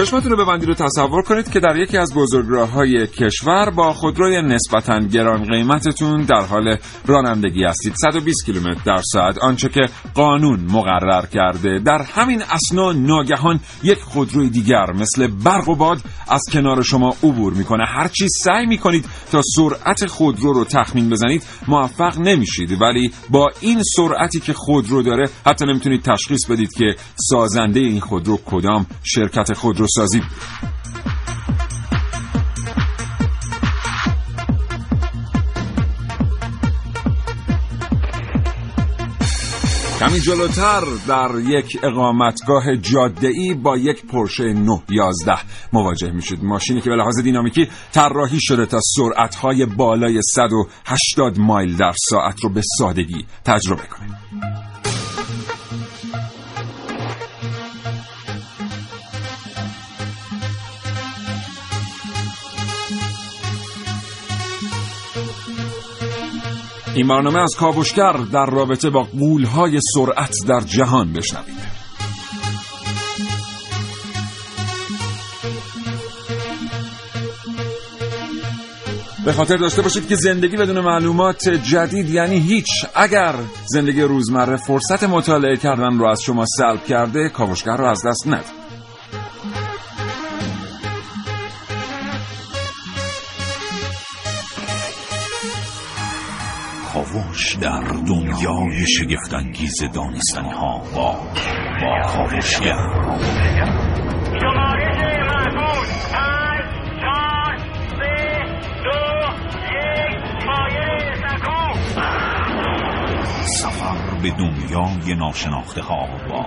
چشمتون رو ببندید و تصور کنید که در یکی از بزرگراه های کشور با خودروی نسبتا گران قیمتتون در حال رانندگی هستید. 120 کیلومتر در ساعت آنچه که قانون مقرر کرده. در همین اسنا ناگهان یک خودروی دیگر مثل برق و باد از کنار شما عبور می‌کنه. هرچی سعی می‌کنید تا سرعت خودرو رو تخمین بزنید موفق نمیشید. ولی با این سرعتی که خودرو داره حتی نمی‌تونید تشخیص بدید که سازنده این خودرو کدام شرکت خودرو سازی کمی جلوتر در یک اقامتگاه جاده‌ای با یک پرشه 911 مواجه میشید. ماشینی که به لحاظ دینامیکی طراحی شده تا سرعت‌های بالای 180 مایل در ساعت رو به سادگی تجربه کنید این برنامه از کاوشگر در رابطه با قولهای سرعت در جهان بشنوید به خاطر داشته باشید که زندگی بدون معلومات جدید یعنی هیچ. اگر زندگی روزمره فرصت مطالعه کردن رو از شما سلب کرده کاوشگر رو از دست ندید کاوش در دنیای شگفتانگیز دانستنی ها با با کاوشگر سفر به دنیای ناشناخته ها با.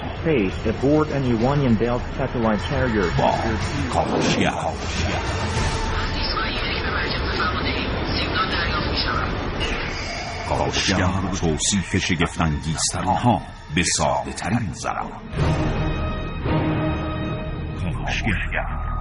با کاوشگر کاوشگر توصیف شگفتانگیزترین ها به ساده ترین زبان کاوشگر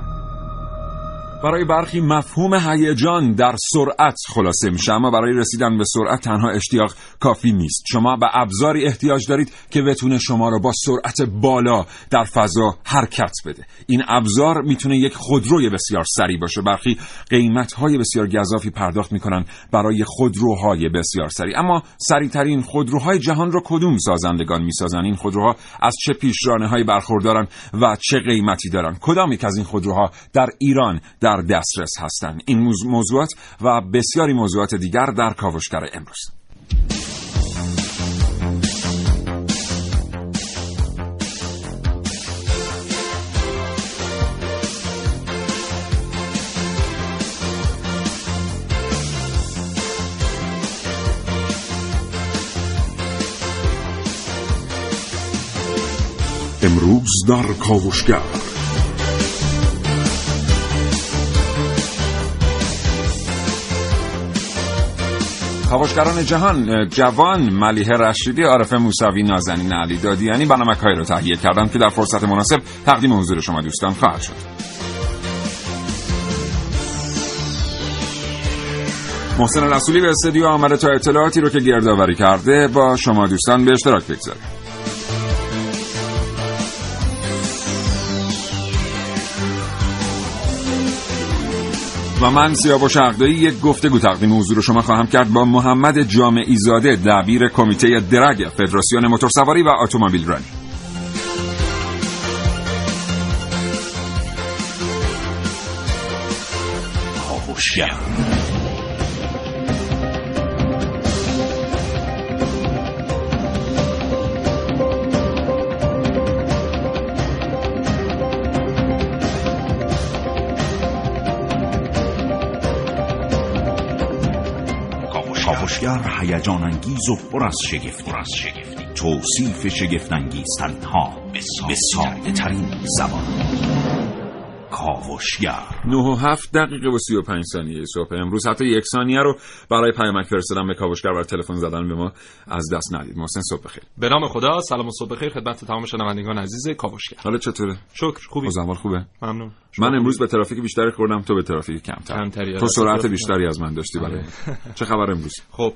برای برخی مفهوم هیجان در سرعت خلاصه میشه. اما برای رسیدن به سرعت تنها اشتیاق کافی نیست. شما به ابزاری احتیاج دارید که بتونه شما را با سرعت بالا در فضا حرکت بده. این ابزار می‌تونه یک خودروی بسیار سریع باشه. برخی قیمتهای بسیار گزافی پرداخت می‌کنن برای خودروهای بسیار سریع. اما سریعترین خودروهای جهان رو کدوم سازندگان می‌سازن این خودروها از چه پیشرانه های برخوردارن و چه قیمتی دارن کدام یک از این خودروها در ایران در دسترس هستند. این موضوع- موضوعات و بسیاری موضوعات دیگر در کاوشگر امروز. امروز در کاوشگر. کاوشگران جهان جوان ملیه رشیدی عارف موسوی نازنین علی دادیانی برنامه رو تهیه کردم که در فرصت مناسب تقدیم حضور شما دوستان خواهد شد. محسن رسولی به استودیو آمده تا اطلاعاتی رو که گردآوری کرده با شما دوستان به اشتراک بگذاره و من سیاوش عقدایی یک گفتگو تقدیم حضور شما خواهم کرد با محمد جامع زاده دبیر کمیته درگ فدراسیون موتورسواری و اتومبیل رانی خوشگرم کاوشگر هیجان انگیز و پر از شگفتی. توصیف شگفت انگیزترین به ساده ترین زبان. کاوشگر 9 و 7 دقیقه و 35 ثانیه صبح. امروز حتی یک ثانیه رو برای پیامک فرستادن به کاوشگر بر تلفن زدن به ما از دست ندید. محسن صبح بخیر. به نام خدا سلام و صبح بخیر خدمت تمام شنوندگان عزیز کاوشگر. حالا چطوره؟ شکر خوبی؟ اوضاع خوبه؟ ممنون. من امروز؟ به ترافیک بیشتری خوردم تو به ترافیک کمتر. کمتری، تو آره. سرعت آره. بیشتری از من داشتی برای. چه خبر امروز؟ خب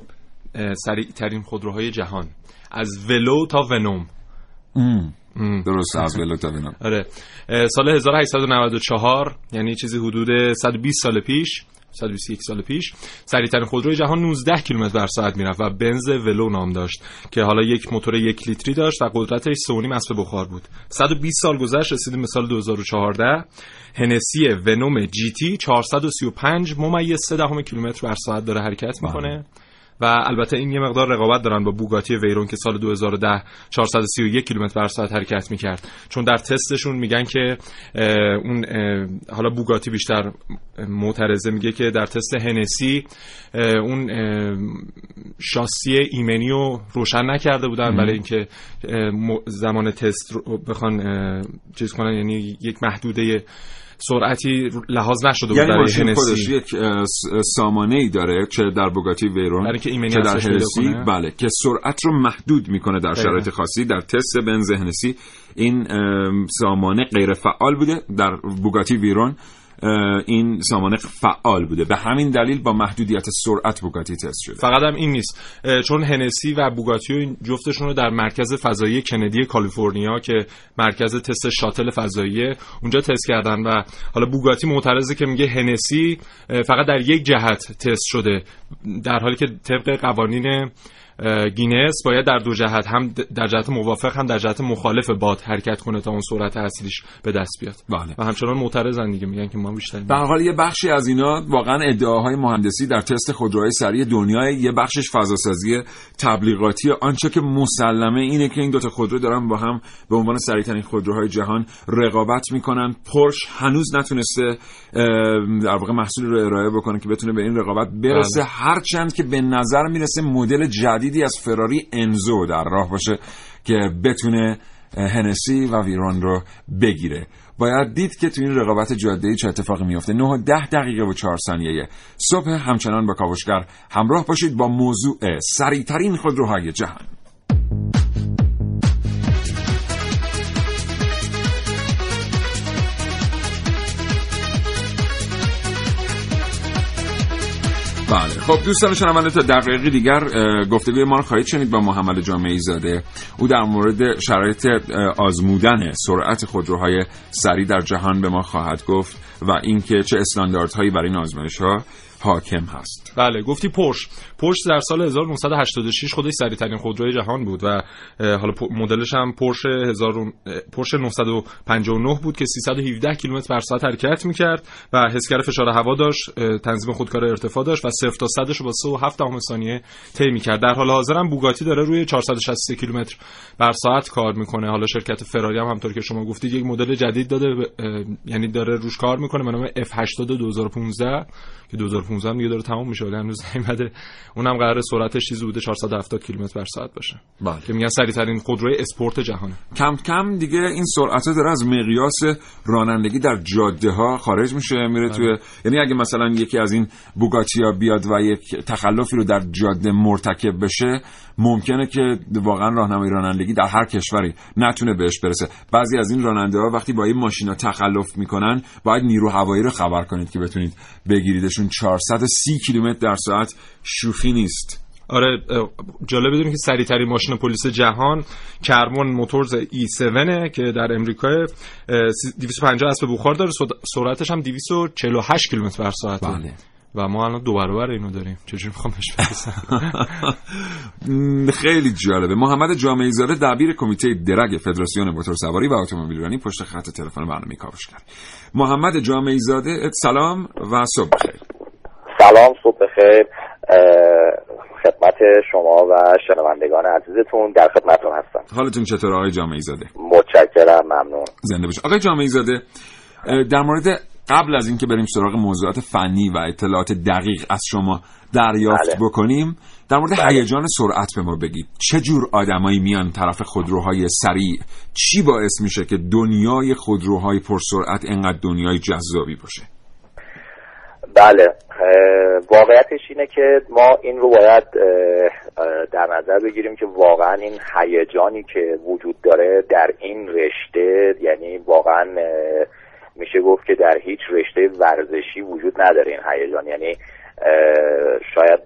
سریع ترین خودروهای جهان. از ولو تا ونوم. ام. درست از ولو تا بینم آره. سال 1894 یعنی چیزی حدود 120 سال پیش 121 سال پیش سریعترین خودروی جهان 19 کیلومتر بر ساعت می‌رفت و بنز ولو نام داشت که حالا یک موتور یک لیتری داشت و قدرتش 3.5 اسب بخار بود. 120 سال گذشت رسیدیم به سال 2014 هنسی ونوم جی تی 435 ممیز 3 دهم کیلومتر بر ساعت داره حرکت می‌کنه. و البته این یه مقدار رقابت دارن با بوگاتی ویرون که سال 2010 431 کیلومتر بر ساعت حرکت می‌کرد. چون در تستشون میگن که اون حالا بوگاتی بیشتر معترضه میگه که در تست هنسی اون شاسی ایمنی رو روشن نکرده بودن برای اینکه زمان تست رو بخوان چیز کنن یعنی یک محدوده سرعتی لحاظ نشده بود یعنی برای ماشین خودش هنسی یک سامانه ای داره چه در بوگاتی ویرون چه در هنسی. بله که سرعت رو محدود می‌کنه در. شرایط خاصی در تست بنز هنسی این سامانه غیر فعال بوده در بوگاتی ویرون این سامانه فعال بوده. به همین دلیل با محدودیت سرعت بوگاتی تست شده. فقط هم این نیست. چون هنسی و بوگاتی و این جفتشون رو در مرکز فضایی کندی کالیفرنیا که مرکز تست شاتل فضایی اونجا تست کردن و حالا بوگاتی معترضه که میگه هنسی فقط در یک جهت تست شده. در حالی که طبق قوانین گینس باید در دو جهت هم در جهت موافق هم در جهت مخالف باد حرکت کنه تا اون سرعت اصلیش به دست بیاد. بله. و همچنان معترضن دیگه میگن که ما بیشتر به حال یه بخشی از اینا واقعا ادعاهای مهندسی در تست خودروهای سریع دنیا یه بخشش فضاسازی تبلیغاتی. آنچه که مسلمه اینه که این دوتا خودرو دارن با هم به عنوان سریعترین خودروهای جهان رقابت می‌کنن. پرش هنوز نتونسته در واقع محصولی رو ارائه بکنه که بتونه به این رقابت برسه. بله. هرچند که به نظر می‌رسه مدل جدیدی از فراری انزو در راه باشه که بتونه هنسی و ویرون رو بگیره. باید دید که تو این رقابت جاده چه اتفاقی میفته 9 و 10 دقیقه و 4 ثانیه. صبح همچنان با کاوشگر همراه باشید با موضوع سریعترین خودروهای جهان. بله. خب دوستان شنونده تا دقایقی دیگر گفتگوی ما رو خواهید شنید با محمد جامعی زاده. او در مورد شرایط آزمودن سرعت خودروهای سریع در جهان به ما خواهد گفت و اینکه چه استانداردهایی برای این آزمایش ها حاکم هست. بله گفتی پرش پرش در سال 1986 خودش سریعترین خودروی جهان بود و حالا مدلش هم پرش 1000 و- اه، پرش 959 بود که 317 کیلومتر بر ساعت حرکت می‌کرد و حسگر فشار هوا داشت تنظیم خودکار ارتفاع داشت و 0 تا 100 رو با 3.7 دهم ثانیه طی می‌کرد. در حال حاضر هم بوگاتی داره روی 463 کیلومتر بر ساعت کار می‌کنه. حالا شرکت فراری هم همطور که شما گفتید یک مدل جدید داده یعنی داره روش کار می‌کنه. به نام F80 2015 که 2015 هم دیگه داره تمام میشه. ولی هنوز نیومده. اونم قرار سرعتش چیزی بوده 470 کیلومتر بر ساعت باشه. بله. که میگن سریع ترین خودروی اسپورت جهانه. کم کم دیگه این سرعت داره از مقیاس رانندگی در جاده ها خارج میشه میره توی یعنی اگه مثلا یکی از این بوگاتیا بیاد و یک تخلفی رو در جاده مرتکب بشه ممکنه که واقعا راهنمای رانندگی در هر کشوری نتونه بهش برسه. بعضی از این راننده ها وقتی با این ماشینا تخلف می‌کنن باید نیرو هوایی رو خبر کنید که بتونید بگیریدشون 430 کیلومتر در ساعت شوخی نیست. آره جالب بدونید که سریع ترین ماشین پلیس جهان کرمون موتورز ای 7 که در امریکا اه، سی- 250 اسب بخار داره سرعتش هم 248 کیلومتر بر ساعت بله. و ما الان دو برابر اینو داریم. چجوری می‌خوام بهش خیلی جالبه. محمد جامعی زاده دبیر کمیته درگ فدراسیون موتورسواری و اتومبیلرانی پشت خط تلفن برنامه کاوشگر محمد جامعی زاده سلام و صبح بخیر. سلام صبح بخیر. خدمت شما و شنوندگان عزیزتون در خدمتتون هستم. حالتون چطور آقای جامعی زاده متشکرم ممنون. زنده باش. آقای جامعی زاده در مورد قبل از اینکه بریم سراغ موضوعات فنی و اطلاعات دقیق از شما دریافت بله. بکنیم در مورد بله. هیجان سرعت به ما بگید چه جور آدمایی میان طرف خودروهای سریع چی باعث میشه که دنیای خودروهای پرسرعت انقدر دنیای جذابی باشه بله واقعیتش اینه که ما این رو باید در نظر بگیریم که واقعا این هیجانی که وجود داره در این رشته یعنی واقعا میشه گفت که در هیچ رشته ورزشی وجود نداره این هیجان. یعنی شاید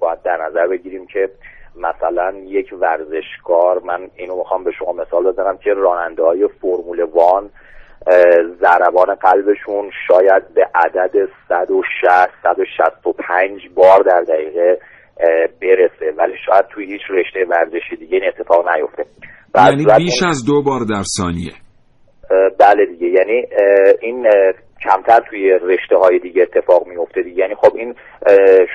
باید در نظر بگیریم که مثلا یک ورزشکار من اینو می‌خوام به شما مثال بزنم که راننده های فرمول وان ضربان قلبشون شاید به عدد 160 165 بار در دقیقه برسه. ولی شاید توی هیچ رشته ورزشی دیگه این اتفاق نیفته. یعنی بیش از دو بار در ثانیه. بله دیگه. یعنی این کمتر توی رشته های دیگه اتفاق میفته دیگه. یعنی خب این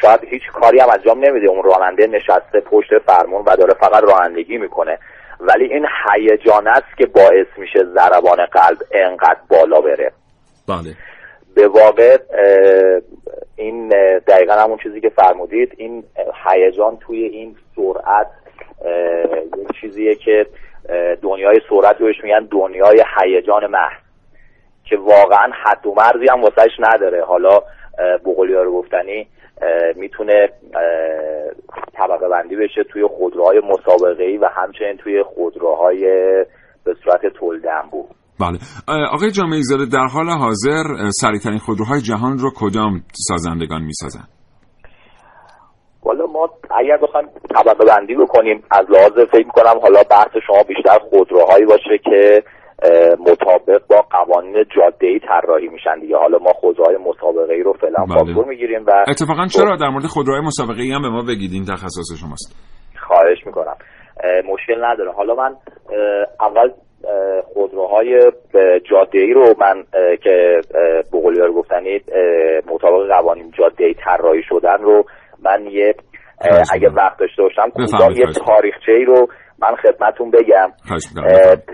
شاید هیچ کاری هم انجام نمیده. اون راننده نشسته پشت فرمون و داره فقط رانندگی می‌کنه. ولی این هیجان است که باعث میشه ضربان قلب انقدر بالا بره. بله. به واقع این دقیقا همون چیزی که فرمودید. این هیجان توی این سرعت یک چیزیه که دنیای سرعت بهش میگن دنیای هیجان محض که واقعا حد و مرزی هم واسهش نداره. حالا بقولیا رو گفتنی می‌تونه طبقه بندی بشه توی خودروهای مسابقه ای و همچنین توی خودروهای به صورت تولد انبوه بله آقای جامعی زاده در حال حاضر سریعترین خودروهای جهان رو کدام سازندگان می‌سازن؟ والا ما اگر بخوایم طبقه بندی بکنیم از لحاظ فکر کنم حالا بحث شما بیشتر خودروهایی باشه که مطابق با قوانین جاده ای طراحی میشن دیگه. حالا ما خودروهای مسابقه ای رو فعلا بله. پاسپور می‌گیریم و اتفاقا چرا در مورد خودروهای مسابقه ای هم به ما بگید این تخصص شماست؟ خواهش می‌کنم. مشکل نداره. حالا من اول خودروهای جاده ای رو من که بقولی رو گفتنی اه، مطابق قوانین جاده ای طراحی شدن رو من یه اگه. وقت داشته باشم کوتاه یه. تاریخچه ای رو من خدمتون بگم.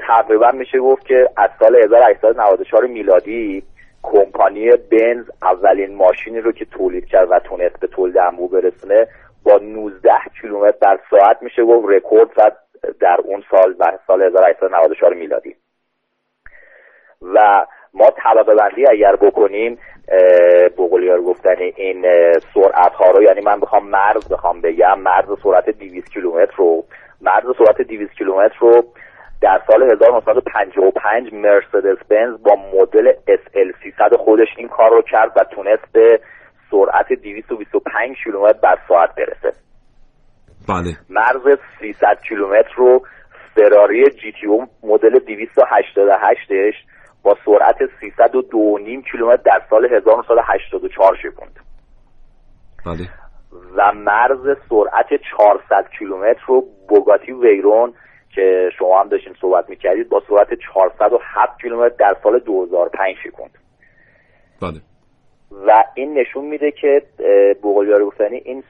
تقریبا میشه گفت که از سال 1894 میلادی کمپانی بنز اولین ماشینی رو که تولید کرد و تونست به تولید انبوه برسونه با 19 کیلومتر در ساعت میشه گفت رکورد زد در اون سال و سال 1894 میلادی و ما طبقه بندی اگر بکنیم بقولی رو گفتنی این سرعت ها رو یعنی من بخوام مرز بخوام بگم مرز سرعت 200 کیلومتر رو. مرز سرعت 200 کیلومتر رو در سال 1955 مرسدس بنز با مدل SL 300 خودش این کار رو کرد و تونست به سرعت 225 کیلومتر بر ساعت برسه. بله. مرز 300 کیلومتر رو فراری جی تی او مدل 288ش با سرعت 302.5 کیلومتر در سال 1984 شکوند بله. و مرز سرعت 400 کیلومتر رو بوگاتی ویرون که شما هم داشتین صحبت می‌کردید با سرعت 407 کیلومتر در سال 2005 شکوند بله. و این نشون میده که گفتنی این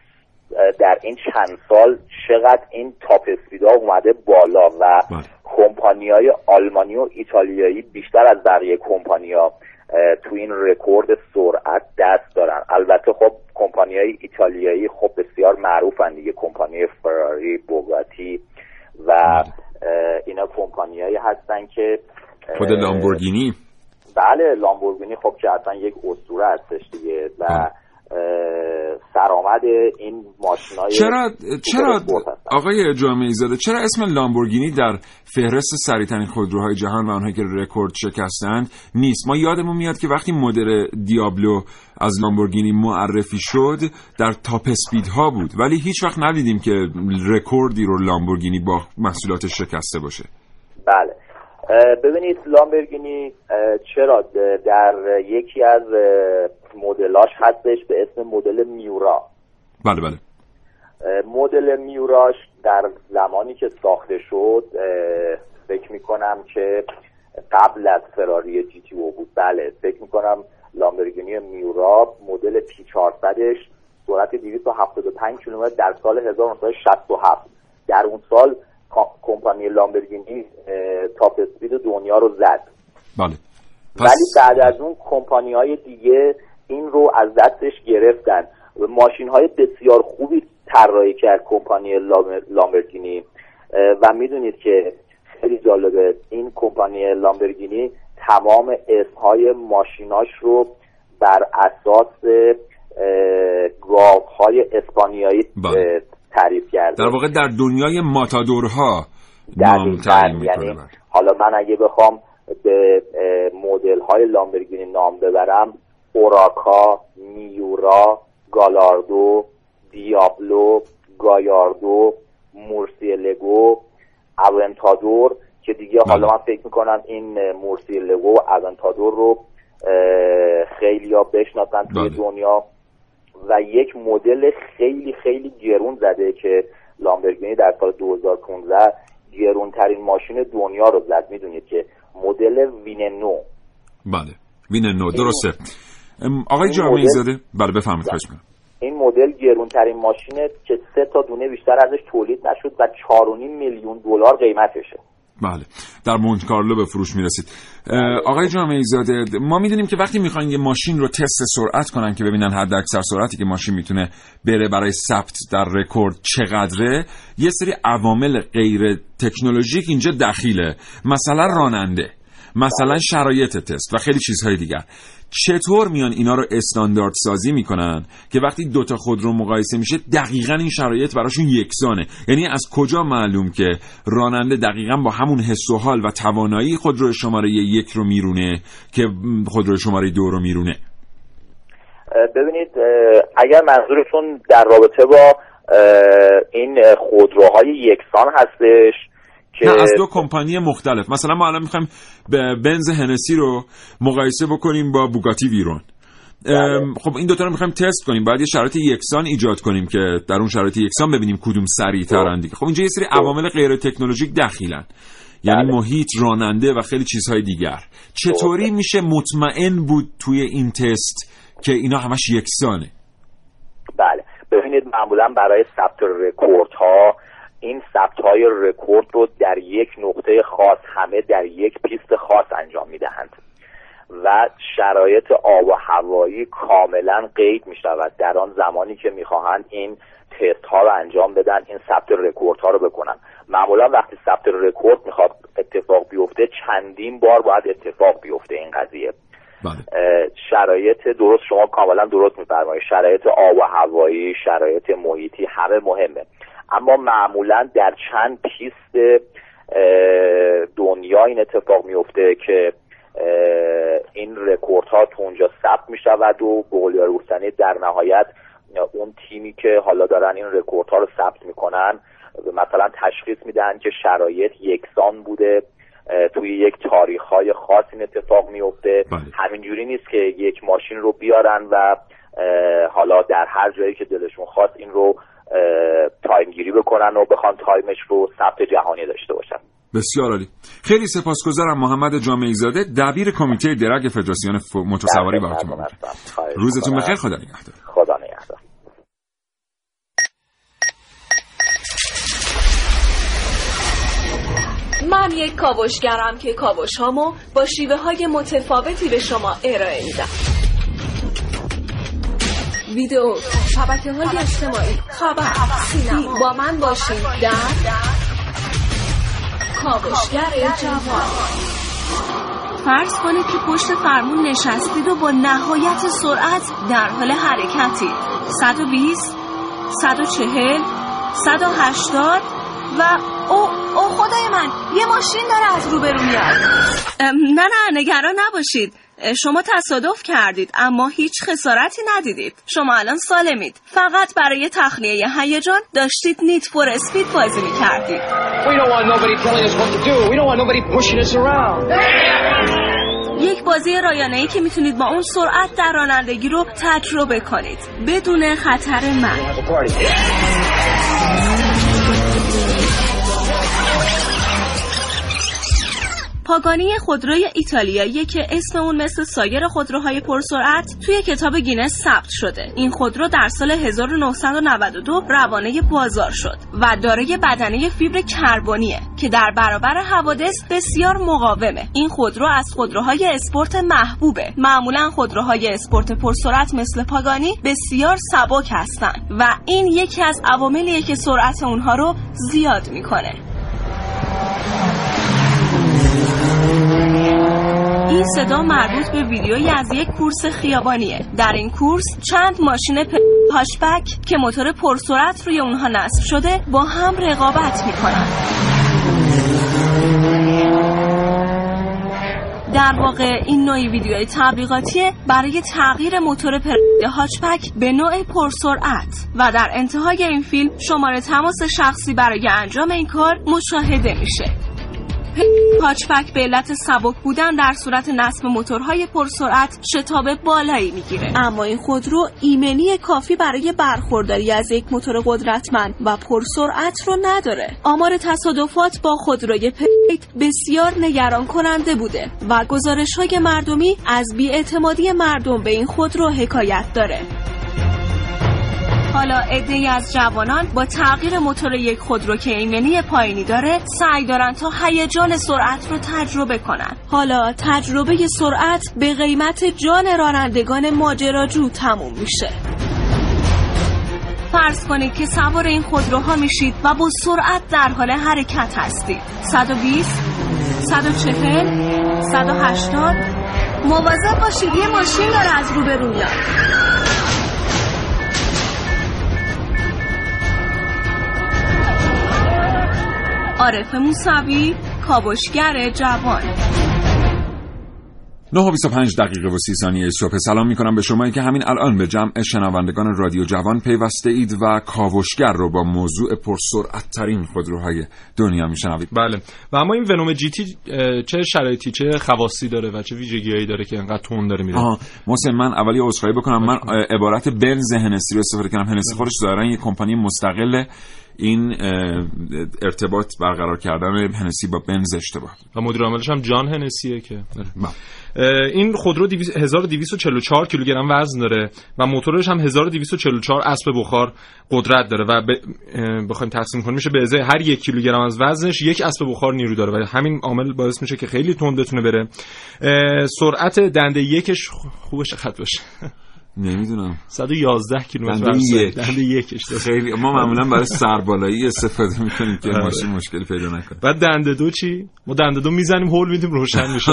در این چند سال چقدر این تاپ اسپیدا اومده بالا و بله. کمپانی های آلمانی و ایتالیایی بیشتر از بقیه کمپانی ها تو این رکورد سرعت دست دارن. البته خب کمپانی های ایتالیایی خب بسیار معروفن دیگه. کمپانی فراری بوگاتی و اه، اینا کمپانیایی هستن که خود لامبورگینی؟ بله لامبورگینی خب که اصلا یک اسطوره هستش دیگه و اه، سرآمد این ماشینای چرا چرا. آقای جامعه زاده چرا اسم لامبورگینی در فهرست سریعترین خودروهای جهان و آنهایی که رکورد شکستند نیست؟ ما یادمون میاد که وقتی مدل دیابلو از لامبورگینی معرفی شد در top speed ها بود. ولی هیچ وقت ندیدیم که رکوردی رو لامبورگینی با محصولاتش شکسته باشه. بله. ببینید لامبورگینی چرا؟ در یکی از مدلاش هستش به اسم مدل میورا. بله بله. مدل میوراش در زمانی که ساخته شد فکر می‌کنم که قبل از فراری جی تی او بود. بله فکر می‌کنم لامبورگینی میورا مدل پی 400ش سرعت 275 کیلومتر در سال 1967 در اون سال کمپانی لامبورگینی اه، تاپ اسپید دنیا رو زد. بله. ولی بعد از اون کمپانی های دیگه این رو از دستش گرفتن و ماشین های بسیار خوبی طراحی کرد کمپانی لام- لامبورگینی اه، و می‌دونید که خیلی جالبه این کمپانی لامبورگینی تمام اسم های ماشیناش رو بر اساس گاف های اسپانیایی بله. تعریف کرده در واقع در دنیای ماتادورها نام. تعیین یعنی. حالا من اگه بخوام به مدل های لامبورگینی نام ببرم اوراکا میورا گالاردو دیابلو گایاردو مورسیلگو اونتادور که دیگه حالا من فکر می‌کنم این مورسیلگو و اونتادور رو خیلی ها بشناسن توی بله. دنیا. و یک مدل خیلی خیلی گرون زده که لامبورگینی در سال 2015 گرونترین ماشین دنیا رو زد. می‌دونید که مدل ویننو. بله. وین نو درسته آقای جامعی زاده بله بفهمید خواهش. این مدل گرونترین ماشینه که سه تا دونه بیشتر ازش تولید نشد و 4.5 میلیون دلار قیمتشه. بله در مونت کارلو به فروش می‌رسید. آقای جامعی زاده ما می‌دونیم که وقتی می‌خواین یه ماشین رو تست سرعت کنن که ببینن حد اکثر سرعتی که ماشین می‌تونه بره برای ثبت در رکورد چقدره یه سری عوامل غیر تکنولوژیک اینجا دخیله. مثلا راننده. مثلا شرایط تست و خیلی چیزهای دیگر. چطور میان اینا رو استاندارد سازی می‌کنن که وقتی دوتا خودرو مقایسه میشه دقیقا این شرایط براشون یکسانه؟ یعنی از کجا معلوم که راننده دقیقا با همون حس و حال و توانایی خودرو شماره یک رو میرونه که خودرو شماره دو رو میرونه؟ ببینید اگر منظورتون در رابطه با این خودروهای یکسان هستش که نه از دو کمپانی مختلف. مثلا ما الان می‌خوایم به بنز هنسی رو مقایسه بکنیم با بوگاتی ویرون. ام، خب این دوتا رو می‌خوایم تست کنیم. باید یه شرایط یکسان ایجاد کنیم که در اون شرایط یکسان ببینیم کدوم سریع ترن دیگه خب اینجا یه سری عوامل غیر تکنولوژیک دخیلن. یعنی بله. محیط راننده و خیلی چیزهای دیگر. چطوری درسته. میشه مطمئن بود توی این تست که اینا همش یکسانه؟ بله. ببینید معمولا برای ثبت رکورد ها این ثبت های رکورد رو در یک نقطه خاص همه در یک پیست خاص انجام می‌دهند. و شرایط آب و هوایی کاملا قید می شود در آن زمانی که می‌خواهند این تست ها رو انجام بدن این ثبت رکورد ها رو بکنن. معمولا وقتی ثبت رکورد می‌خواد اتفاق بیفته چندین بار باید اتفاق بیفته این قضیه. بله. شرایط درست شما کاملا درست میفرمایید. شرایط آب و هوایی شرایط محیطی همه مهمه. اما معمولا در چند پیست دنیا این اتفاق میفته که این رکورد ها تو اونجا ثبت می شود و قول روسنی در نهایت اون تیمی که حالا دارن این رکورد ها رو ثبت می‌کنن مثلا تشخیص میدن که شرایط یکسان بوده توی یک تاریخ های خاص این اتفاق میفته بله. همینجوری نیست که یک ماشین رو بیارن و حالا در هر جایی که دلشون خواست این رو تایم گیری بکنن و بخوان تایمش رو ثبت جهانی داشته باشن. بسیار عالی. خیلی سپاسگزارم محمد جامعی زاده دبیر کمیته درگ فدراسیون ف- موتورسواری براتون روزتون. بخیر. خدا نگهدار. خدا نگهدار. من یک کاوشگرم که کاوش هامو با شیوه های متفاوتی به شما ارائه میدم. ویدیو شبکه های اجتماعی. خبر سینما با من باشید در کاوشگر جوان. فرض کنید که پشت فرمون نشستید و با نهایت سرعت در حال حرکتید 120 140 180 و او او خدای من یه ماشین داره از روبرو میاد. نه نه نگران نباشید. شما تصادف کردید اما هیچ خسارتی ندیدید. شما الان سالمید. فقط برای تخلیه هیجان داشتید نیت فور اسپید بازی می‌کردید. We don't want nobody telling us what to do. We don't want nobody pushing us around. یک بازی رایانه ای که می‌تونید با اون سرعت در رانندگی رو تجربه کنید. بدون خطر من. پاگانی خودروی ایتالیایی که اسم اون مثل سایر خودروهای پرسرعت توی کتاب گینس ثبت شده. این خودرو در سال 1992 روانه بازار شد و دارای بدنه فیبر کربنیه که در برابر حوادث بسیار مقاومه. این خودرو از خودروهای اسپورت محبوبه. معمولا خودروهای اسپورت پرسرعت مثل پاگانی بسیار سبک هستن و این یکی از عواملیه که سرعت اونها رو زیاد می‌کنه. این صدا مربوط به ویدیویی از یک کورس خیابانیه. در این کورس چند ماشین پ... که موتور پرسرعت روی اونها نصب شده با هم رقابت می‌کنن. در واقع این نوعی ویدیوهای تبلیغاتیه برای تغییر موتور پرده هاچبک به نوع پرسرعت و در انتهای این فیلم شماره تماس شخصی برای انجام این کار مشاهده میشه. هاچبک به علت سبک بودن در صورت نصب موتورهای پرسرعت شتاب بالایی می‌گیره. اما این خودرو ایمنی کافی برای برخورداری از یک موتور قدرتمند و پرسرعت رو نداره. آمار تصادفات با خودروی پیت بسیار نگران کننده بوده و گزارش های مردمی از بیاعتمادی مردم به این خودرو حکایت داره. حالا عده از جوانان با تغییر موتور یک خودرو که ایمنی پایینی داره سعی دارن تا هیجان سرعت رو تجربه کنن. حالا تجربه سرعت به قیمت جان رانندگان ماجراجو تموم میشه. فرض کنید که سوار این خودروها میشید و با سرعت در حال حرکت هستید. 120 140 180 مواظب باشید یه ماشین داره از روبرو میاد. عارف موسوی کاوشگر جوان. 9 و 25 دقیقه و 30 ثانیه صبح. سلام می کنم به شما که همین الان به جمع شنوندگان رادیو جوان پیوسته اید و کاوشگر رو با موضوع پرسرعت ترین خودروهای دنیا می شنوید بله. و اما این ونوم جی تی چه شرایطی چه خواصی داره و چه ویژگیهایی داره که انقدر تون داره میره؟ آها محسن من اولی عذرخواهی بکنم. من عبارت بنز هنسی رو استفاده کردم. هنسی خودش ظاهرا یه کمپانی مستقل این ارتباط برقرار کردن هنسی با بنز اشتباه. و مدیر عاملش هم جان هنسیه که. این خودرو 1244 کیلوگرم وزن داره و موتورش هم 1244 اسب بخار قدرت داره و بخوایم تقسیم کنیم میشه به ازای هر یک کیلوگرم از وزنش یک اسب بخار نیرو داره و همین عامل باعث میشه که خیلی تند بتونه بره. سرعت دنده یکش خوبش چقدر باشه؟ نمی‌دونم. 111 کیلومتر بر یک. دنده یکش خیلی ما معمولا برای سربالایی استفاده می‌کنیم که ماشین مشکلی پیدا نکنه. بعد دنده دو چی؟ ما دنده دو می‌زنیم هول میدیم روشن میشه.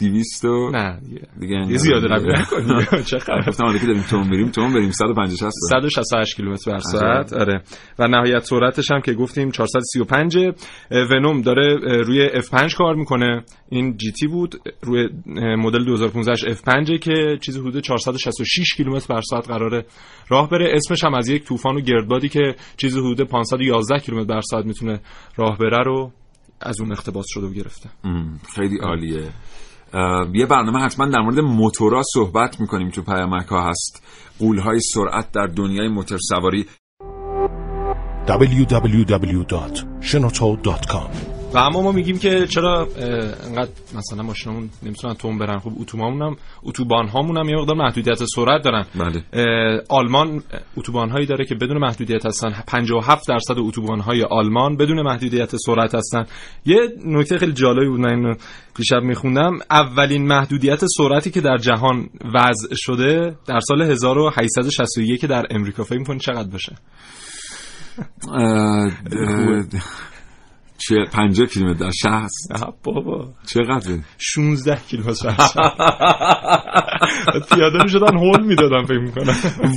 200 نه دیگه یه زیاده قبول نکنیم. چقدر گفتم حالا که داریم تون بریم تون بریم. 150 60 168 کیلومتر بر ساعت. آره. و نهایت سرعتش هم که گفتیم 435 ونوم داره روی F5 کار می‌کنه. این جی تی بود. روی مدل 2015 F5 که چیزی حدود 466 کیلومتر بر ساعت قراره راه بره. اسمش هم از یک طوفان و گردبادی که چیزی حدود 511 کیلومتر بر ساعت می‌تونه راه بره رو از اون اقتباس شده و گرفته. خیلی عالیه. یه برنامه حتما در مورد موتورا صحبت می‌کنیم تو پیامک ها هست. قولهای سرعت در دنیای موتور سواری. www.shenoto.com و اما ما میگیم که چرا انقدر مثلا ماشینمون نمی‌تونن تون برن. خب اتوبانمون هم اتوبان هامون هم یه مقدار محدودیت سرعت دارن. بله. آلمان اتوبان هایی داره که بدون محدودیت هستن. 57 درصد اتوبان های آلمان بدون محدودیت سرعت هستن. یه نکته خیلی جالبی بود من اینو دیشب میخوندم. اولین محدودیت سرعتی که در جهان وضع شده در سال 1861 که در امریکا. فکر می‌کنید چقدر باشه؟ چه 50 کیلومتر در شهر بابا. چقدر 16 کیلومتر پیاده می‌شدن هول می‌دادن فکر می‌کنم.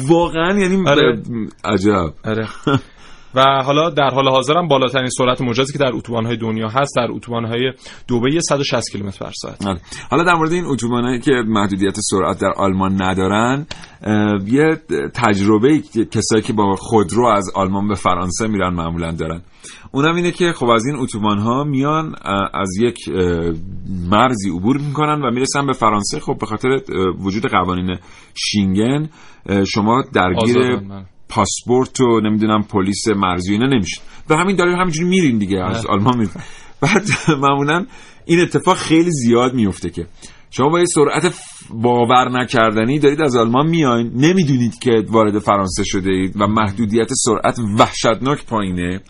واقعا یعنی آره. عجب. آره. و حالا در حال حاضر هم بالاترین سرعت مجازی که در اتوبان‌های دنیا هست در اتوبان‌های دبی 160 کیلومتر بر ساعت. آره. حالا در مورد این اتوبانایی که محدودیت سرعت در آلمان ندارن یه تجربه کسایی که با خودرو از آلمان به فرانسه میرن معمولا دارن. اونم اینه که خب از این اتوبان ها میان از یک مرزی عبور می‌کنن و می‌رسن به فرانسه. خب به خاطر وجود قوانین شینگن شما درگیر پاسپورت و نمی‌دونم پلیس مرزی اینا نمیشین. و همین دلیل همینجوری میرین دیگه از آلمان میرین. بعد معمولا این اتفاق خیلی زیاد میفته که شما با یه سرعت باور نکردنی دارید از آلمان میاین نمی‌دونید که وارد فرانسه شده اید و محدودیت سرعت وحشتناک پایینه.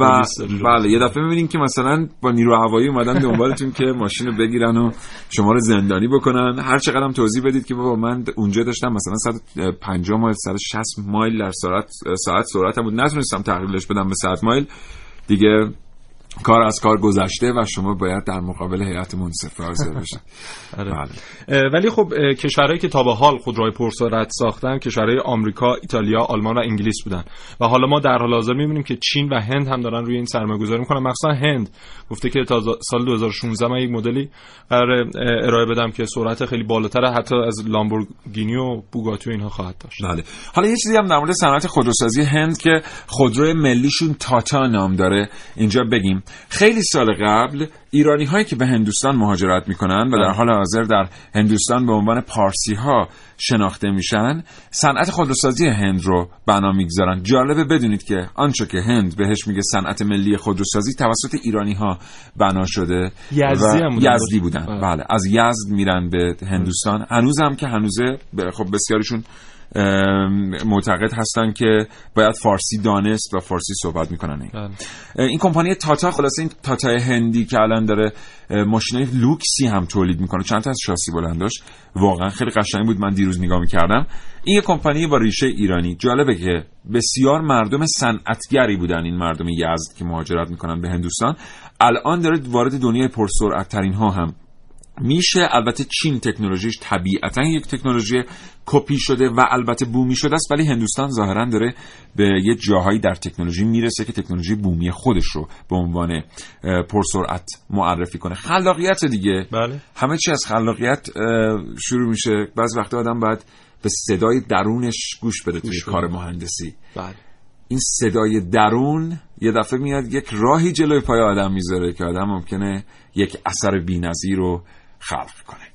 و بله یه دفعه می‌بینین که مثلا با نیرو هوایی اومدن دنبالتون که ماشین رو بگیرن و شما رو زندانی بکنن. هر چقدر هم توضیح بدید که بابا من اونجا داشتم مثلا 150 مایل 160 مایل در ساعت ساعت سرعتم بود. نتونستم تغییرش بدم به 100 مایل. دیگه کار از کار گذشته و شما باید در مقابل هیئت منصفه حاضر بشید آره. ولی خب کشورهایی که تا به حال خودروهای پرسرعت ساختن کشورهای آمریکا، ایتالیا، آلمان و انگلیس بودن. و حالا ما در حال حاضر می‌بینیم که چین و هند هم دارن روی این سرمایه‌گذاری می‌کنن. مخصوصا هند گفته که تا سال 2016 من یک مدلی قرار ارائه بدم که سرعت خیلی بالاتر حتی از لامبورگینی و بوگاتی و اینها خواهد داشت. بله. حالا یه چیزی هم در مورد صنعت خودروسازی هند که خودروی ملیشون تاتا نام داره. اینجا بگیم. خیلی سال قبل ایرانی هایی که به هندوستان مهاجرت می‌کنن و در حال حاضر در هندوستان به عنوان پارسی ها شناخته میشن صنعت خودروسازی هند رو بنا می‌گذارن. جالبه بدونید که آنچه که هند بهش میگه صنعت ملی خودروسازی توسط ایرانی ها بنا شده یزدی, و بودن. یزدی بودن. بله. از یزد میرن به هندوستان. هنوز هم که هنوزه خب بسیارشون معتقد هستن که باید فارسی دانست و فارسی صحبت می‌کنن این, این کمپانی تاتا خلاصه این تاتا هندی که الان داره ماشین لوکسی هم تولید می‌کنه. چند تا از شاسی بلنداش واقعا خیلی قشنگ بود. من دیروز نگاه می‌کردم. این یه کمپانی با ریشه ایرانی. جالبه که بسیار مردم صنعتگری بودن این مردم یزد که مهاجرت می‌کنن به هندوستان. الان داره وارد دنیای پرسرعت ترین ها هم میشه. البته چین تکنولوژیش طبیعتا یک تکنولوژی کپی شده و البته بومی شده است ولی هندوستان ظاهرا داره به یه جاهایی در تکنولوژی می‌رسه که تکنولوژی بومی خودش رو به عنوان پرسرعت معرفی کنه. خلاقیت دیگه. بله. همه چی از خلاقیت شروع میشه. بعض وقتا آدم باید به صدای درونش گوش بده توی کار مهندسی. بله. این صدای درون یه دفعه میاد یک راهی جلوی پای آدم می‌ذاره که آدم ممکنه یک اثر بی‌نظیر رو خلق کنه.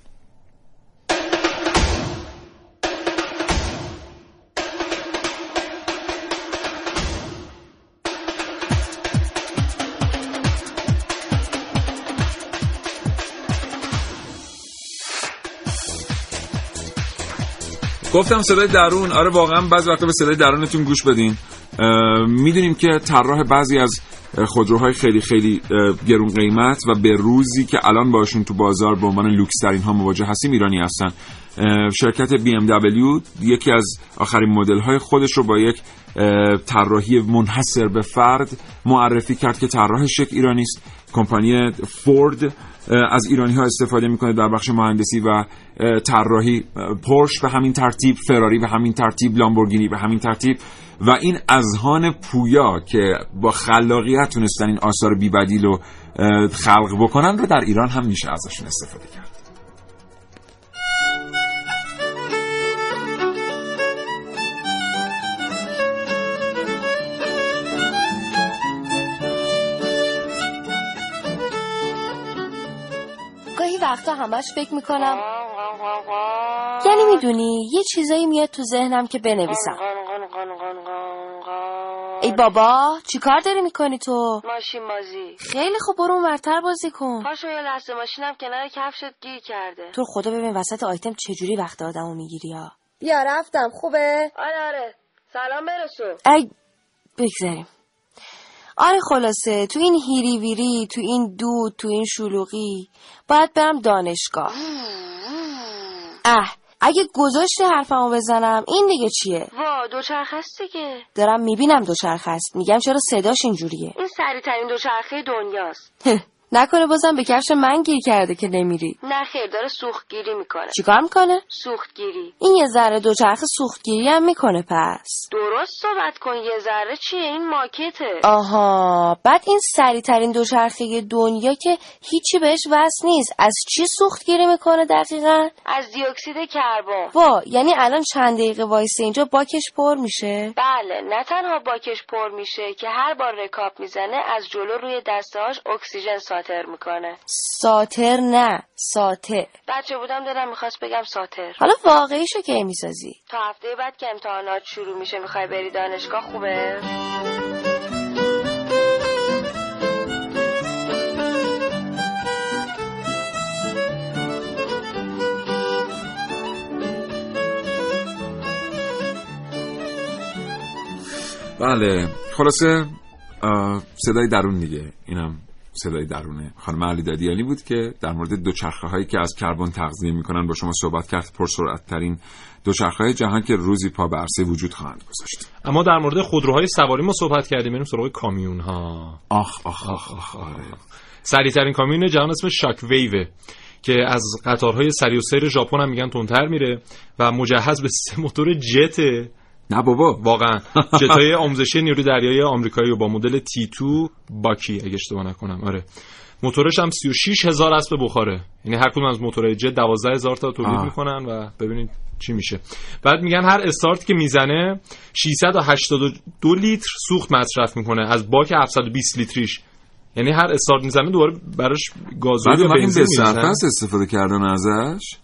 گفتم صدای درون. آره واقعا بعضی وقتا به صدای درونتون گوش بدین. می‌دونیم که طراح بعضی از خودروهای خیلی خیلی گرون قیمت و به روزی که الان باشون تو بازار به عنوان لوکس ترین ها مواجه هستیم ایرانی هستن. شرکت BMW یکی از آخرین مدل های خودش رو با یک طراحی منحصر به فرد معرفی کرد که طراحش یک ایرانی است. کمپانی فورد از ایرانی ها استفاده می‌کنه در بخش مهندسی و طراحی. پورش به همین ترتیب فراری به همین ترتیب لامبورگینی به همین ترتیب. و این اذهان پویا که با خلاقیت تونستن این آثار بیبدیل رو خلق بکنن رو در ایران هم میشه ازشون استفاده کرد. همش فکر می‌کنم. یعنی می‌دونی یه چیزایی میاد تو ذهنم که بنویسم. ای بابا چی کار داری می‌کنی تو؟ ماشین بازی. خیلی خوب برو مرتر بازی کن. پاشو یه لحظه ماشینم کنار کفشت گیر کرده. تو خدا ببین وسط آیتم چجوری وقت آدمو می‌گیری ها. بیا رفتم خوبه؟ آره آره. سلام برسون ای بگذاریم. آره خلاصه تو این هیری ویری تو این دود تو این شلوغی باید برم دانشگاه. اه اگه گذاشتی حرفمو بزنم این دیگه چیه؟ وا دوچرخ هست دیگه. دارم می‌بینم دوچرخ هست میگم چرا صداش اینجوریه؟ این سریعترین دوچرخه دنیاست. نکنه بازم به کفش من گیر کرده که نمیری. نه خیر داره سوختگیری می‌کنه. چیکار می‌کنه؟ سوختگیری. این یه ذره دوچرخ سوختگیری هم می‌کنه پس. درست صحبت کن یه ذره چیه این ماکته. آها بعد این سریعترین دوچرخه دنیا که هیچی بهش وصل نیست. از چی سوختگیری می‌کنه دقیقا؟ از دیوکسید کربن. وا یعنی الان چند دقیقه وایسه اینجا باکش پر میشه؟ بله نه تنها باکش پر میشه که هر بار رکاب می‌زنه از جلو روی دستهاش اکسیژن ساتر می‌کنه. ساتر نه ساتر بچه بودم دلم می‌خواست بگم ساتر. حالا واقعیشو کی می‌سازی؟ تا هفته بعد که امتحانات شروع میشه می‌خوای بری دانشگاه؟ خوبه؟ بله خلاصه صدای درون دیگه. اینم صدای درونه خانم علی دادیانی بود که در مورد دوچرخه هایی که از کربن تغذیه می‌کنن با شما صحبت کرد پرسرعت ترین دوچرخه های جهان که روزی پا به عرصه وجود خواهند گذاشت. اما در مورد خودروهای سواری ما صحبت کردیم. بریم سراغ کامیون ها آخ آخ آخ آخ آره. سریع ترین کامیون جهان اسم شاک ویوه که از قطارهای سری و سیر ژاپن هم میگن تندتر میره و مجهز به سه موتور جت نه بابا. واقعا. جتای آموزشی نیروی دریایی آمریکایی و با مدل تی 2 باکی اگه اشتباه نکنم. آره. موتورش هم 36 هزار اسب بخاره یعنی هر کدوم از موتورهای جت 12 هزار تا تولید. می‌کنن و ببینید چی میشه. بعد میگن هر استارت که می‌زنه 682 لیتر سوخت مصرف می‌کنه. از باک 720 لیتریش. یعنی هر استارت می‌زنه دوباره براش گازوئیل وقتی بنزین استفاده کردن ازش.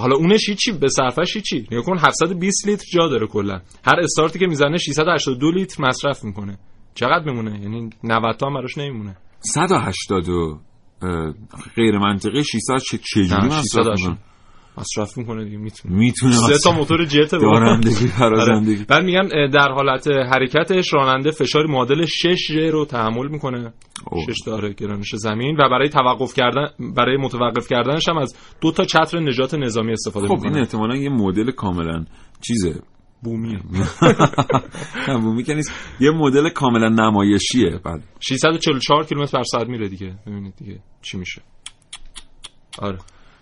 حالا اونش هیچی به صرفش هیچی. نگاه کن 720 لیتر جا داره کلا. هر استارتی که می‌زنه 682 لیتر مصرف می‌کنه. چقدر میمونه؟ یعنی 90 تا هم براش نمیمونه. 180 و اه، غیر منطقی 600 چه چجوری مصرف 680. می‌کنه؟ مصرف می‌کنه دیگه می‌تونه. می‌تونه سه تا موتور جت دارندگی پرازندگی آره. بعد میگن در حالت حرکتش راننده فشار معادل 6 ژ رو تحمل می‌کنه. اوه. 6 داره گرانش زمین. و برای توقف کردن برای متوقف کردنش هم از دو تا چتر نجات نظامی استفاده خب این می‌کنه احتمالا یه مدل کاملا چیزه. بومیه بومی که نیست. یه مدل کاملا نمایشیه. بله. 644 کیلومتر بر ساعت میره دیگه. ببینید دیگه چی میشه. آره.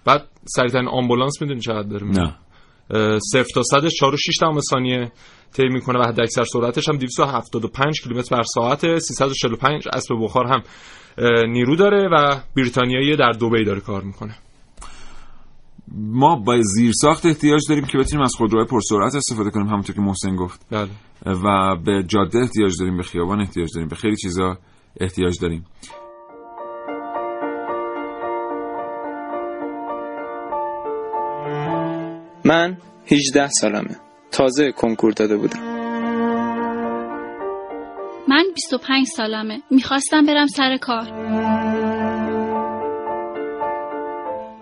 بعد سریعترین آمبولانس می‌دونی چقدر داره؟ نه. صفر تا صدش 4 و 6 دهم ثانیه طی می‌کنه و حد اکثر سرعتش هم 275 کیلومتر بر ساعت 345 اسب بخار هم نیرو داره و بریتانیایی در دبی داره کار می‌کنه. ما با زیرساخت احتیاج داریم که بتونیم از خودروهای پرسرعت استفاده کنیم همونطور که محسن گفت. بله. و به جاده احتیاج داریم به خیابان احتیاج داریم به خیلی چیزا احتیاج داریم. من 18 سالمه. تازه کنکور داده بودم. من 25 سالمه. می‌خواستم برم سر کار.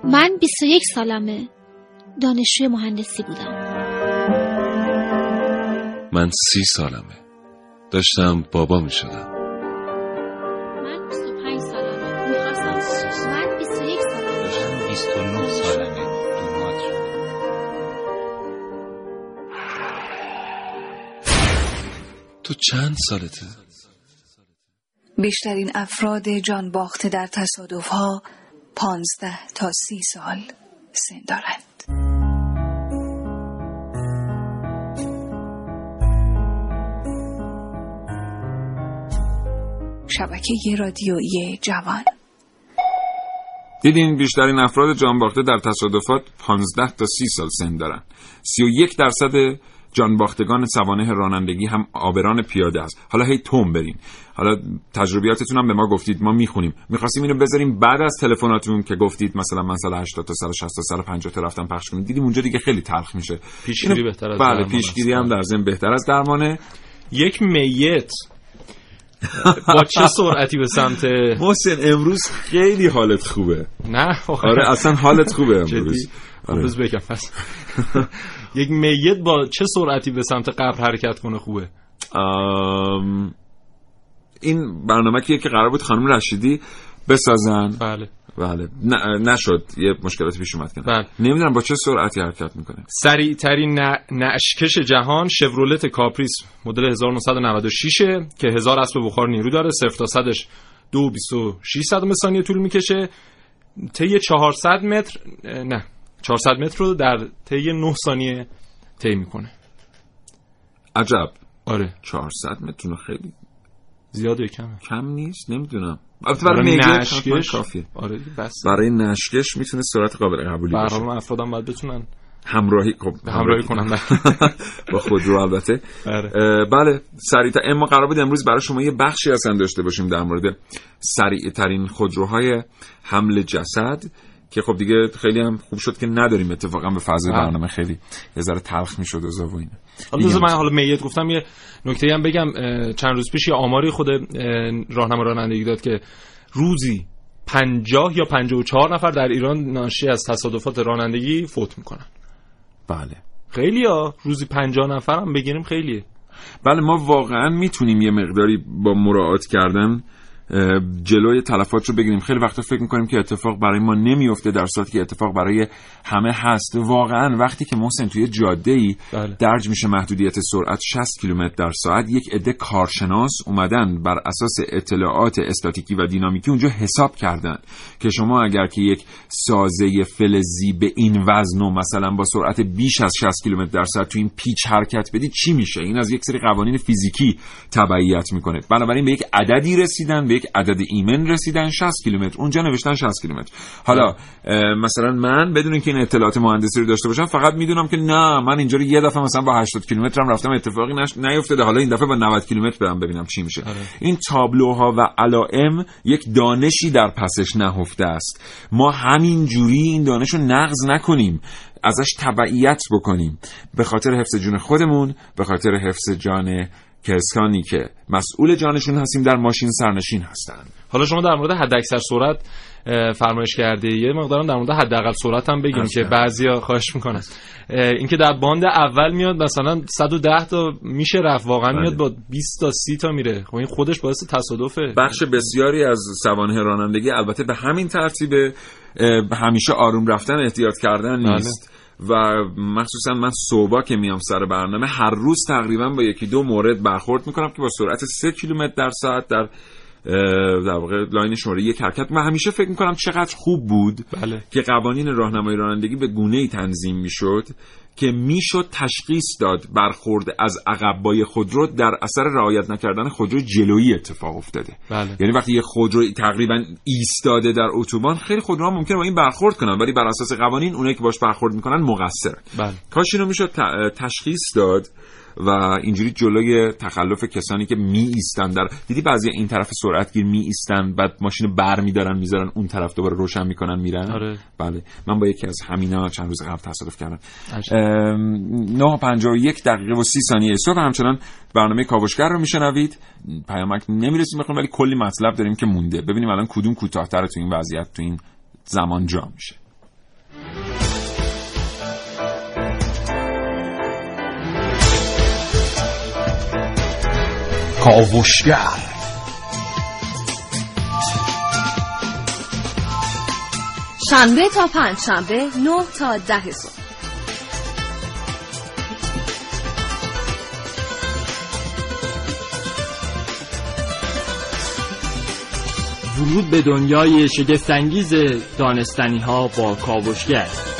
من 21 سالمه. دانشجوی مهندسی بودم. من سی سالمه. داشتم بابا می شدم تو چند سالته؟ بیشترین افراد جان باخته در تصادف ها پانزده تا سی سال سن دارند. شبکه رادیویی جوان دیدین بیشترین افراد جان باخته در تصادفات 15 تا 30 سال سن دارن. 31 درصد جان باختگان سوانح رانندگی هم آبران پیاده است. حالا هی توم برین. حالا تجربیاتتون هم به ما گفتید ما می‌خونیم. می‌خواستیم اینو بذاریم بعد از تلفناتون که گفتید مثلا من سال 80 تا سال 60 تا سال 50 تا رفتم پخش کنیم دیدیم اونجا دیگه خیلی تلخ میشه. پیشگیری بهتر از بله پیشگیری هم در ضمن بهتر از درمانه. یک میت با چه سرعتی به سمت محسن امروز خیلی حالت خوبه. نه آره اصلا حالت خوبه امروز. جدی؟ آره. روز بگم پس. یک میت با چه سرعتی به سمت قبر حرکت کنه خوبه؟ این برنامه که قرار بود خانم رشیدی بسازن؟ بله. بله. نشد. یه مشکلاتی پیش اومد کنه بله. نمی‌دونم با چه سرعتی حرکت می‌کنه. سریع ترین نعش‌کش جهان شورولت کاپریس مدل 1996 که هزار اسب بخار نیرو داره. صفر تا صدش 2.26 صدم ثانیه طول می‌کشه. طی 400 متر نه 400 متر رو در طی 9 ثانیه طی می‌کنه. عجب. آره. 400 متر خیلی زیاده یا کمه؟ کم نیست نمی‌دونم. البته برای برای نشکش؟ کافیه. آره بس. برای نشکش می‌تونه سرعت قابل قبولی باشه. برنامه افرادم باید بتونن همراهی خب همراهی کنن. با خودرو البته. بله. اه، بله سریعتر اما قرار بود امروز برای شما یه بخشی اصلا داشته باشیم در مورد سریع ترین خودروهای حمل جسد. که خب دیگه خیلی هم خوب شد که نداریم اتفاقا به فضای. برنامه خیلی یه ذره تلخ می‌شد و و اینا. حالا من حالا میت گفتم یه نکته هم بگم چند روز پیش یه آماری خود اه، راهنما رانندگی داد که روزی 50 یا 54 نفر در ایران ناشی از تصادفات رانندگی فوت می‌کنن. بله. خیلی ها؟ روزی 50 نفر هم بگیریم خیلیه. بله ما واقعا می‌تونیم یه مقداری با مراعات کردن جلوی تلفات رو بگیریم. خیلی وقتا فکر می‌کنیم که اتفاق برای ما نمیفته در صورتی که اتفاق برای همه هست. واقعا وقتی که محسن توی جاده ای بله. درج میشه محدودیت سرعت 60 کیلومتر در ساعت یک عده کارشناس اومدن بر اساس اطلاعات استاتیکی و دینامیکی اونجا حساب کردن که شما اگر که یک سازه فلزی به این وزن و مثلا با سرعت بیش از 60 کیلومتر در ساعت تو این پیچ حرکت بدید چی میشه؟ این از یک سری قوانین فیزیکی تبعیت می‌کنه. بنابراین به یک عددی رسیدن به یک عدد ایمن رسیدن 60 کیلومتر اونجا نوشتن 60 کیلومتر. حالا مثلا من بدون اینکه این اطلاعات مهندسی رو داشته باشم فقط می‌دونم که نه من اینجا رو یه دفعه مثلا با 80 کیلومتر هم رفتم اتفاقی نش... نیفتاده. حالا این دفعه با 90 کیلومتر برم ببینم چی میشه. این تابلوها و علائم یک دانشی در پسش نهفته است. ما همین جوری این دانش رو نقض نکنیم. ازش تبعیت بکنیم. به خاطر حفظ جون خودمون به خاطر حفظ جان کسانی که مسئول جانشون هستیم در ماشین سرنشین هستند. حالا شما در مورد حداکثر سرعت فرمایش کرده یه مقدارم در مورد حداقل سرعت هم بگیم که. بعضیا خواهش می‌کنن. اینکه در باند اول میاد مثلا 110 تا میشه رفت. واقعا بله. میاد با 20 تا 30 تا میره. خب این خودش باعث تصادفه. بخش بسیاری از سوانح رانندگی البته به همین ترتیب همیشه آروم رفتن احتیاط کردن بله. و مخصوصا من صبح که میام سر برنامه هر روز تقریبا با یکی دو مورد برخورد می‌کنم که با سرعت 3 کیلومتر در ساعت در در واقع لاین شماره یک حرکت من همیشه فکر می‌کنم چقدر خوب بود بله. که قوانین راهنمایی رانندگی به گونه ای تنظیم می‌شد که می‌شد تشخیص داد برخورد از عقب با خودرو در اثر رعایت نکردن خودرو جلویی اتفاق افتاده بله. یعنی وقتی یه خودرو تقریبا ایستاده در اتوبان خیلی خودروها ممکنه با این برخورد کنن ولی بر اساس قوانین اونایی که باش برخورد می‌کنن مقصرن بله. کاش اینو می‌شد تشخیص داد و اینجوری جلوی تخلف کسانی که می ایستن در دیدی بعضی این طرف سرعتگیر می ایستن بعد ماشین بر میدارن می‌ذارن اون طرف دوباره روشن می‌کنن میرن؟ آره. بله. من با یکی از همینا چند روز قبل تصادف کردم. عجب. ام، 9:51 دقیقه و 30 ثانیه صبح همچنان برنامه کاوشگر رو میشنوید. پیامک نمی‌رسیم بخونیم ولی کلی مطلب داریم که مونده. ببینیم الان کدوم کوتاه‌تر تو این وضعیت تو این زمان جا میشه. کاوشگر. شنبه تا پنج شنبه 9 تا ده صبح. ورود به دنیای شگفتانگیز دانستنی ها با کاوشگر.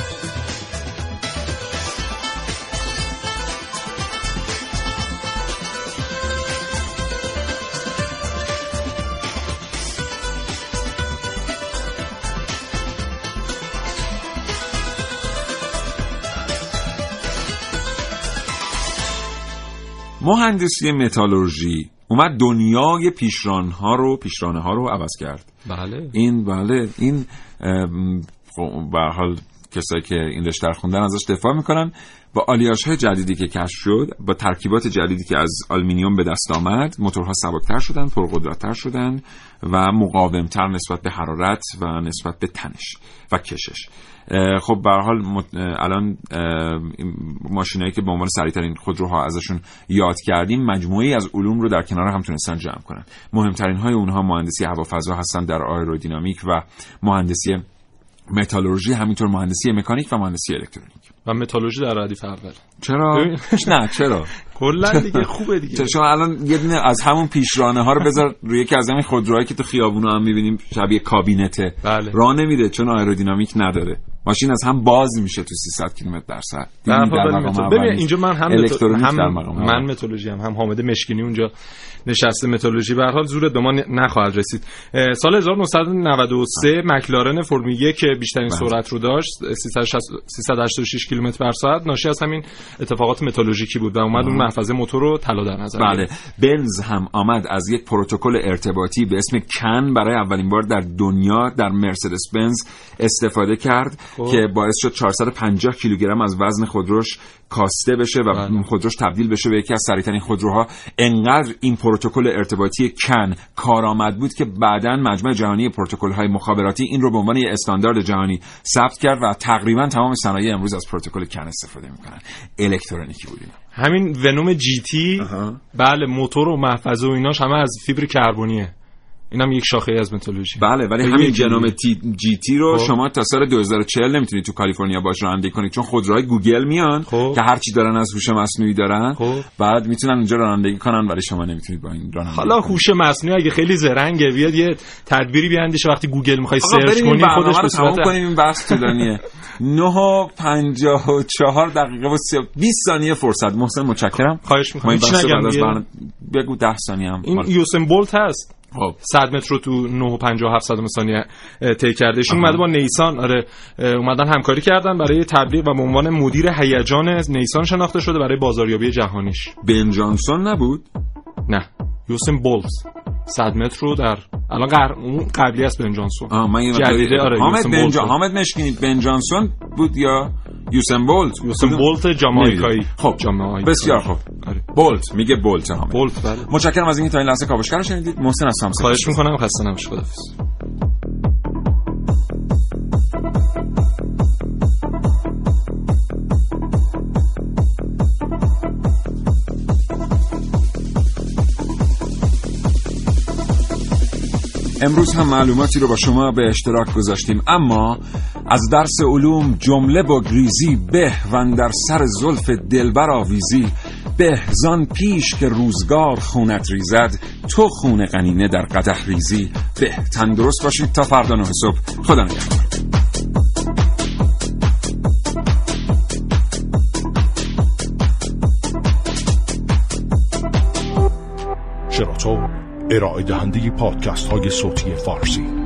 مهندسی متالورژی اومد دنیای پیشرانها رو پیشرانه ها رو عوض کرد. بله. این بله این خب، به حال کسایی که این رشته خوندن ازش دفاع می‌کنن. با آلیاژ های جدیدی که کشف شد با ترکیبات جدیدی که از آلومینیوم به دست آمد موتورها سبکتر شدن پرقدرتتر شدن و مقاومتر نسبت به حرارت و نسبت به تنش و کشش. خب به حال الان ماشینایی که به عنوان سریعترین خودروها ازشون یاد کردیم مجموعی از علوم رو در کنار هم تونستن جمع کنن. مهمترین های اونها مهندسی هوافضا هستن در آیرودینامیک و مهندسی متالورژی همینطور مهندسی مکانیک و مهندسی الکترونیک. و متالورژی در ردیف اول. چرا؟ نه چرا؟ کلا دیگه خوبه دیگه. چرا؟ شما الان یه دونه از همون پیشرانه ها رو بذار روی یکی از همین خودروهایی که تو خیابونا هم می‌بینیم شبیه کابینته. بله. راه نمیده چون آیرودینامیک نداره. ماشین از هم باز میشه تو 300 کیلومتر در ساعت ببین. اینجا من هم متو- هم من. متولوژی هم هم حامد مشکینی اونجا نشسته متولوژی به هر حال زور به ما نخواهد رسید سال 1993 مکلارن فرمول 1 که بیشترین بله. سرعت رو داشت 360 386 کیلومتر بر ساعت ناشی از همین اتفاقات متولوژیکی بود و اومد اون محفظه موتور رو طلا در نظر بله. بنز هم آمد از یک پروتکل ارتباطی به اسم کن برای اولین بار در دنیا در مرسدس بنز استفاده کرد خب. که باعث شد 450 کیلوگرم از وزن خودروش کاسته بشه و بله. خودروش تبدیل بشه به یکی از سریعترین خودروها انقدر این پروتکل ارتباطی کن کارآمد بود که بعدا مجمع جهانی پروتکل های مخابراتی این رو به عنوان یه استاندارد جهانی ثبت کرد و تقریبا تمام صنایع امروز از پروتکل کن استفاده می‌کنن الکترونیکی بود اینا. همین ونوم جی تی بله موتور و محفظه و ایناش همه از فیبر کربنیه اینم یک شاخه از متالورژی بله ولی همین جنوم تی جی تی رو خب. شما تا سال 2040 نمی‌تونید تو کالیفرنیا باش رانندگی کنید چون خودروهای گوگل میان که هر چی دارن از هوش مصنوعی دارن بعد می‌تونن اونجا رانندگی کنن ولی شما نمی‌تونید با این رانندگی حالا هوش مصنوعی اگه خیلی زرنگه بیاد یه تدبیری بیاندیشه وقتی گوگل می‌خوای سرچ کنی خودش به صورت کنیم این بحث طولانیه. 9 و 54 دقیقه و 20 ثانیه فرصت. محسن متشکرم. خواهش می‌کنم. بعد از بگو 10 ثانیه هم. این یوسن بولت هست. 100 متر رو تو 9 و 57 صدم ثانیه اه، طی کرده ایشون اومده با نیسان آره اومدن همکاری کردن برای تبلیغ و به عنوان مدیر هیجان نیسان شناخته شده برای بازاریابی جهانیش. بن جانسون نبود؟ نه. یوسن بولت 100 متر رو در الان قر... اون قبلی است بن جانسون. آه من یه جدیده آره حامد بن بولت جا... بود. حامد مشکینی بن جانسون بود یا؟ یوسن بولت. یوسن بولت جامائیکایی خب جامائیکایی بسیار خوب. آره. بولت میگه بولت حامد بولت بله. متشکرم از اینکه تا این لحظه کاوشگر رو شنیدید. محسن از سامسون خواهش می‌کنم. خسته نباش خدافظ امروز هم معلوماتی رو با شما به اشتراک گذاشتیم. اما از درس علوم جمله بگریزی به و در سر زلف دلبر آویزی. به زان پیش که روزگار خونت ریزد تو خون قنینه در قدح ریزی. به تندرست باشید تا فردا نه صبح. خدا نگهدار. شراطو ارائه دهنده پادکست های صوتی فارسی.